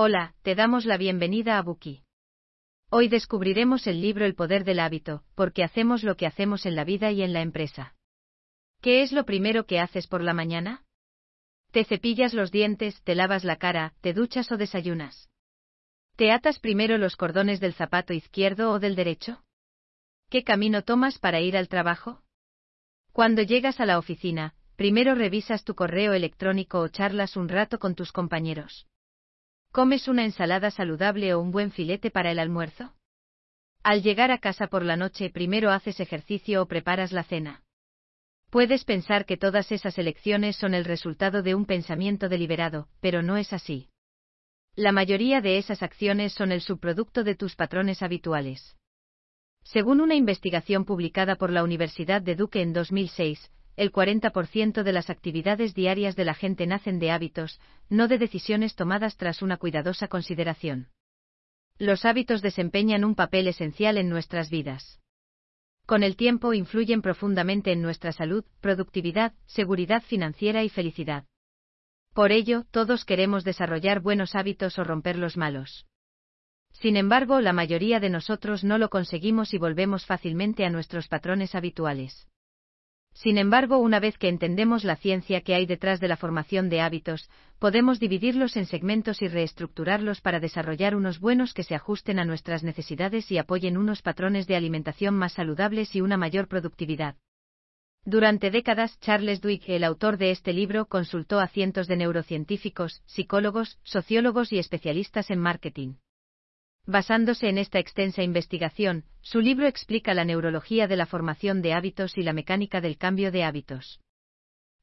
Hola, te damos la bienvenida a Buki. Hoy descubriremos el libro El poder del hábito, porque hacemos lo que hacemos en la vida y en la empresa. ¿Qué es lo primero que haces por la mañana? Te cepillas los dientes, te lavas la cara, te duchas o desayunas. ¿Te atas primero los cordones del zapato izquierdo o del derecho? ¿Qué camino tomas para ir al trabajo? Cuando llegas a la oficina, primero revisas tu correo electrónico o charlas un rato con tus compañeros. ¿Comes una ensalada saludable o un buen filete para el almuerzo? Al llegar a casa por la noche primero haces ejercicio o preparas la cena. Puedes pensar que todas esas elecciones son el resultado de un pensamiento deliberado, pero no es así. La mayoría de esas acciones son el subproducto de tus patrones habituales. Según una investigación publicada por la Universidad de Duke en 2006, el 40% de las actividades diarias de la gente nacen de hábitos, no de decisiones tomadas tras una cuidadosa consideración. Los hábitos desempeñan un papel esencial en nuestras vidas. Con el tiempo influyen profundamente en nuestra salud, productividad, seguridad financiera y felicidad. Por ello, todos queremos desarrollar buenos hábitos o romper los malos. Sin embargo, la mayoría de nosotros no lo conseguimos y volvemos fácilmente a nuestros patrones habituales. Sin embargo, una vez que entendemos la ciencia que hay detrás de la formación de hábitos, podemos dividirlos en segmentos y reestructurarlos para desarrollar unos buenos que se ajusten a nuestras necesidades y apoyen unos patrones de alimentación más saludables y una mayor productividad. Durante décadas, Charles Duhigg, el autor de este libro, consultó a cientos de neurocientíficos, psicólogos, sociólogos y especialistas en marketing. Basándose en esta extensa investigación, su libro explica la neurología de la formación de hábitos y la mecánica del cambio de hábitos.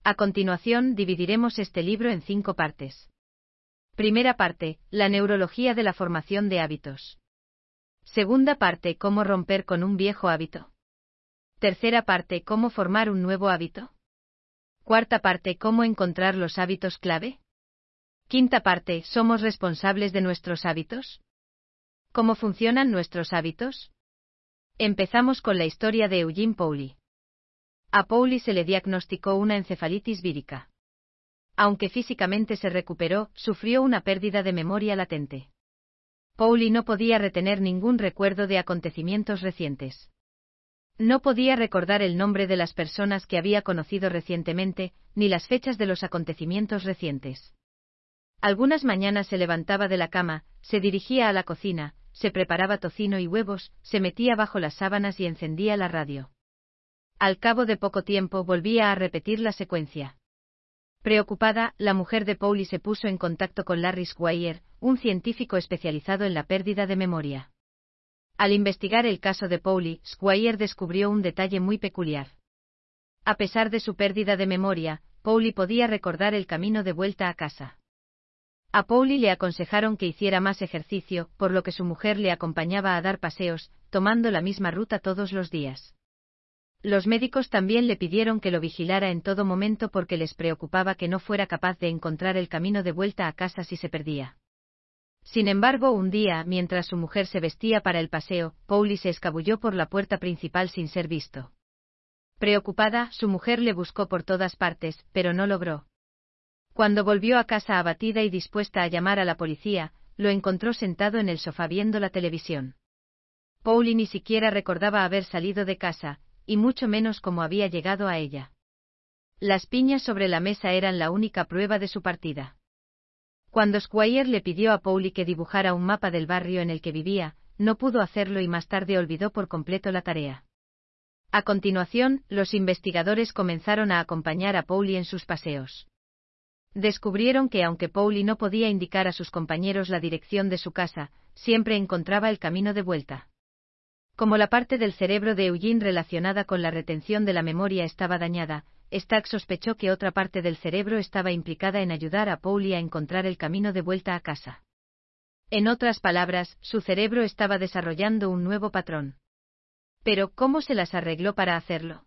A continuación, dividiremos este libro en cinco partes. Primera parte, la neurología de la formación de hábitos. Segunda parte, cómo romper con un viejo hábito. Tercera parte, cómo formar un nuevo hábito. Cuarta parte, cómo encontrar los hábitos clave. Quinta parte, ¿somos responsables de nuestros hábitos? ¿Cómo funcionan nuestros hábitos? Empezamos con la historia de Eugene Pauli. A Pauli se le diagnosticó una encefalitis vírica. Aunque físicamente se recuperó, sufrió una pérdida de memoria latente. Pauli no podía retener ningún recuerdo de acontecimientos recientes. No podía recordar el nombre de las personas que había conocido recientemente, ni las fechas de los acontecimientos recientes. Algunas mañanas se levantaba de la cama, se dirigía a la cocina, se preparaba tocino y huevos, se metía bajo las sábanas y encendía la radio. Al cabo de poco tiempo volvía a repetir la secuencia. Preocupada, la mujer de Pauli se puso en contacto con Larry Squire, un científico especializado en la pérdida de memoria. Al investigar el caso de Pauli, Squire descubrió un detalle muy peculiar. A pesar de su pérdida de memoria, Pauli podía recordar el camino de vuelta a casa. A Pauli le aconsejaron que hiciera más ejercicio, por lo que su mujer le acompañaba a dar paseos, tomando la misma ruta todos los días. Los médicos también le pidieron que lo vigilara en todo momento porque les preocupaba que no fuera capaz de encontrar el camino de vuelta a casa si se perdía. Sin embargo, un día, mientras su mujer se vestía para el paseo, Pauli se escabulló por la puerta principal sin ser visto. Preocupada, su mujer le buscó por todas partes, pero no logró. Cuando volvió a casa abatida y dispuesta a llamar a la policía, lo encontró sentado en el sofá viendo la televisión. Pauli ni siquiera recordaba haber salido de casa, y mucho menos cómo había llegado a ella. Las piñas sobre la mesa eran la única prueba de su partida. Cuando Squire le pidió a Pauli que dibujara un mapa del barrio en el que vivía, no pudo hacerlo y más tarde olvidó por completo la tarea. A continuación, los investigadores comenzaron a acompañar a Pauli en sus paseos descubrieron que aunque Pauli no podía indicar a sus compañeros la dirección de su casa, siempre encontraba el camino de vuelta. Como la parte del cerebro de Eugene relacionada con la retención de la memoria estaba dañada, Stack sospechó que otra parte del cerebro estaba implicada en ayudar a Pauli a encontrar el camino de vuelta a casa. En otras palabras, su cerebro estaba desarrollando un nuevo patrón. Pero, ¿cómo se las arregló para hacerlo?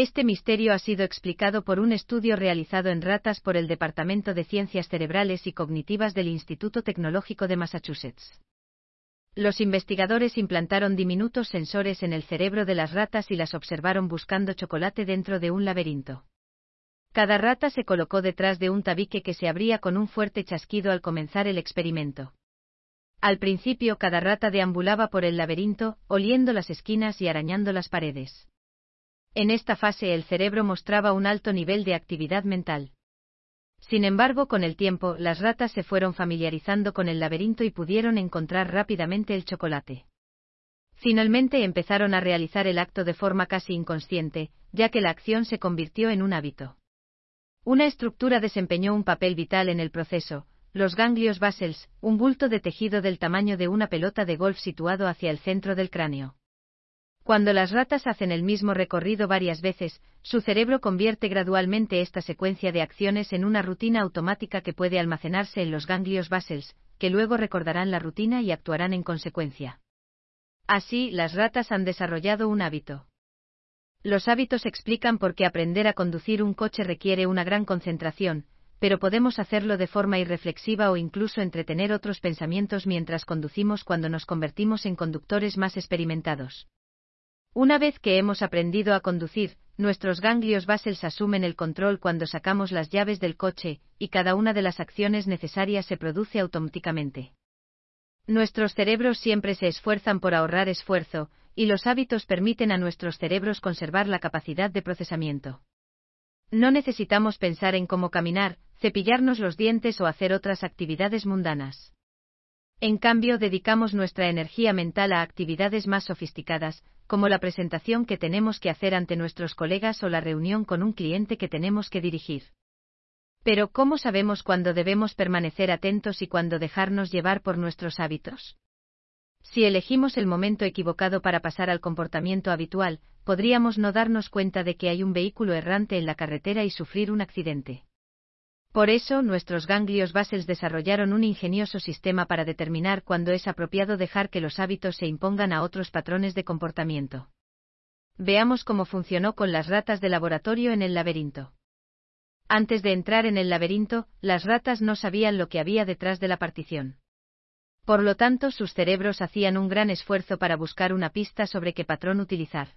Este misterio ha sido explicado por un estudio realizado en ratas por el Departamento de Ciencias Cerebrales y Cognitivas del Instituto Tecnológico de Massachusetts. Los investigadores implantaron diminutos sensores en el cerebro de las ratas y las observaron buscando chocolate dentro de un laberinto. Cada rata se colocó detrás de un tabique que se abría con un fuerte chasquido al comenzar el experimento. Al principio cada rata deambulaba por el laberinto, oliendo las esquinas y arañando las paredes. En esta fase el cerebro mostraba un alto nivel de actividad mental. Sin embargo, con el tiempo, las ratas se fueron familiarizando con el laberinto y pudieron encontrar rápidamente el chocolate. Finalmente empezaron a realizar el acto de forma casi inconsciente, ya que la acción se convirtió en un hábito. Una estructura desempeñó un papel vital en el proceso, los ganglios basals, un bulto de tejido del tamaño de una pelota de golf situado hacia el centro del cráneo. Cuando las ratas hacen el mismo recorrido varias veces, su cerebro convierte gradualmente esta secuencia de acciones en una rutina automática que puede almacenarse en los ganglios basals, que luego recordarán la rutina y actuarán en consecuencia. Así, las ratas han desarrollado un hábito. Los hábitos explican por qué aprender a conducir un coche requiere una gran concentración, pero podemos hacerlo de forma irreflexiva o incluso entretener otros pensamientos mientras conducimos cuando nos convertimos en conductores más experimentados. Una vez que hemos aprendido a conducir, nuestros ganglios basales asumen el control cuando sacamos las llaves del coche, y cada una de las acciones necesarias se produce automáticamente. Nuestros cerebros siempre se esfuerzan por ahorrar esfuerzo, y los hábitos permiten a nuestros cerebros conservar la capacidad de procesamiento. No necesitamos pensar en cómo caminar, cepillarnos los dientes o hacer otras actividades mundanas. En cambio, dedicamos nuestra energía mental a actividades más sofisticadas, como la presentación que tenemos que hacer ante nuestros colegas o la reunión con un cliente que tenemos que dirigir. Pero ¿cómo sabemos cuándo debemos permanecer atentos y cuándo dejarnos llevar por nuestros hábitos? Si elegimos el momento equivocado para pasar al comportamiento habitual, podríamos no darnos cuenta de que hay un vehículo errante en la carretera y sufrir un accidente. Por eso, nuestros ganglios basales desarrollaron un ingenioso sistema para determinar cuándo es apropiado dejar que los hábitos se impongan a otros patrones de comportamiento. Veamos cómo funcionó con las ratas de laboratorio en el laberinto. Antes de entrar en el laberinto, las ratas no sabían lo que había detrás de la partición. Por lo tanto, sus cerebros hacían un gran esfuerzo para buscar una pista sobre qué patrón utilizar.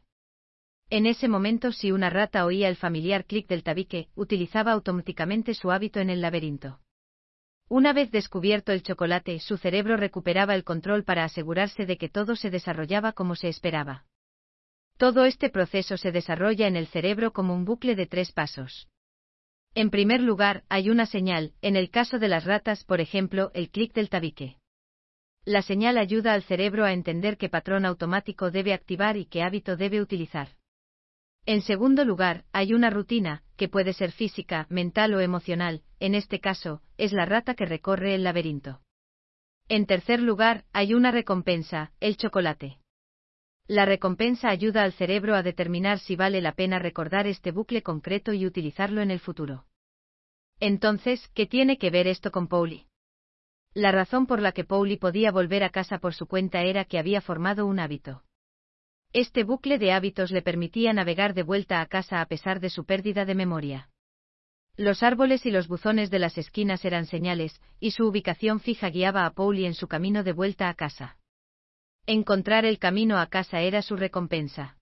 En ese momento si una rata oía el familiar clic del tabique, utilizaba automáticamente su hábito en el laberinto. Una vez descubierto el chocolate, su cerebro recuperaba el control para asegurarse de que todo se desarrollaba como se esperaba. Todo este proceso se desarrolla en el cerebro como un bucle de tres pasos. En primer lugar, hay una señal, en el caso de las ratas, por ejemplo, el clic del tabique. La señal ayuda al cerebro a entender qué patrón automático debe activar y qué hábito debe utilizar. En segundo lugar, hay una rutina, que puede ser física, mental o emocional, en este caso, es la rata que recorre el laberinto. En tercer lugar, hay una recompensa, el chocolate. La recompensa ayuda al cerebro a determinar si vale la pena recordar este bucle concreto y utilizarlo en el futuro. Entonces, ¿qué tiene que ver esto con Pauli? La razón por la que Pauli podía volver a casa por su cuenta era que había formado un hábito. Este bucle de hábitos le permitía navegar de vuelta a casa a pesar de su pérdida de memoria. Los árboles y los buzones de las esquinas eran señales, y su ubicación fija guiaba a Pauli en su camino de vuelta a casa. Encontrar el camino a casa era su recompensa.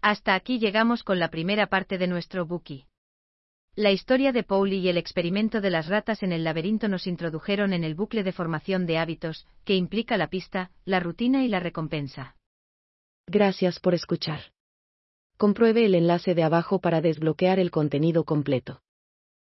Hasta aquí llegamos con la primera parte de nuestro buki. La historia de Pauli y el experimento de las ratas en el laberinto nos introdujeron en el bucle de formación de hábitos, que implica la pista, la rutina y la recompensa. Gracias por escuchar. Compruebe el enlace de abajo para desbloquear el contenido completo.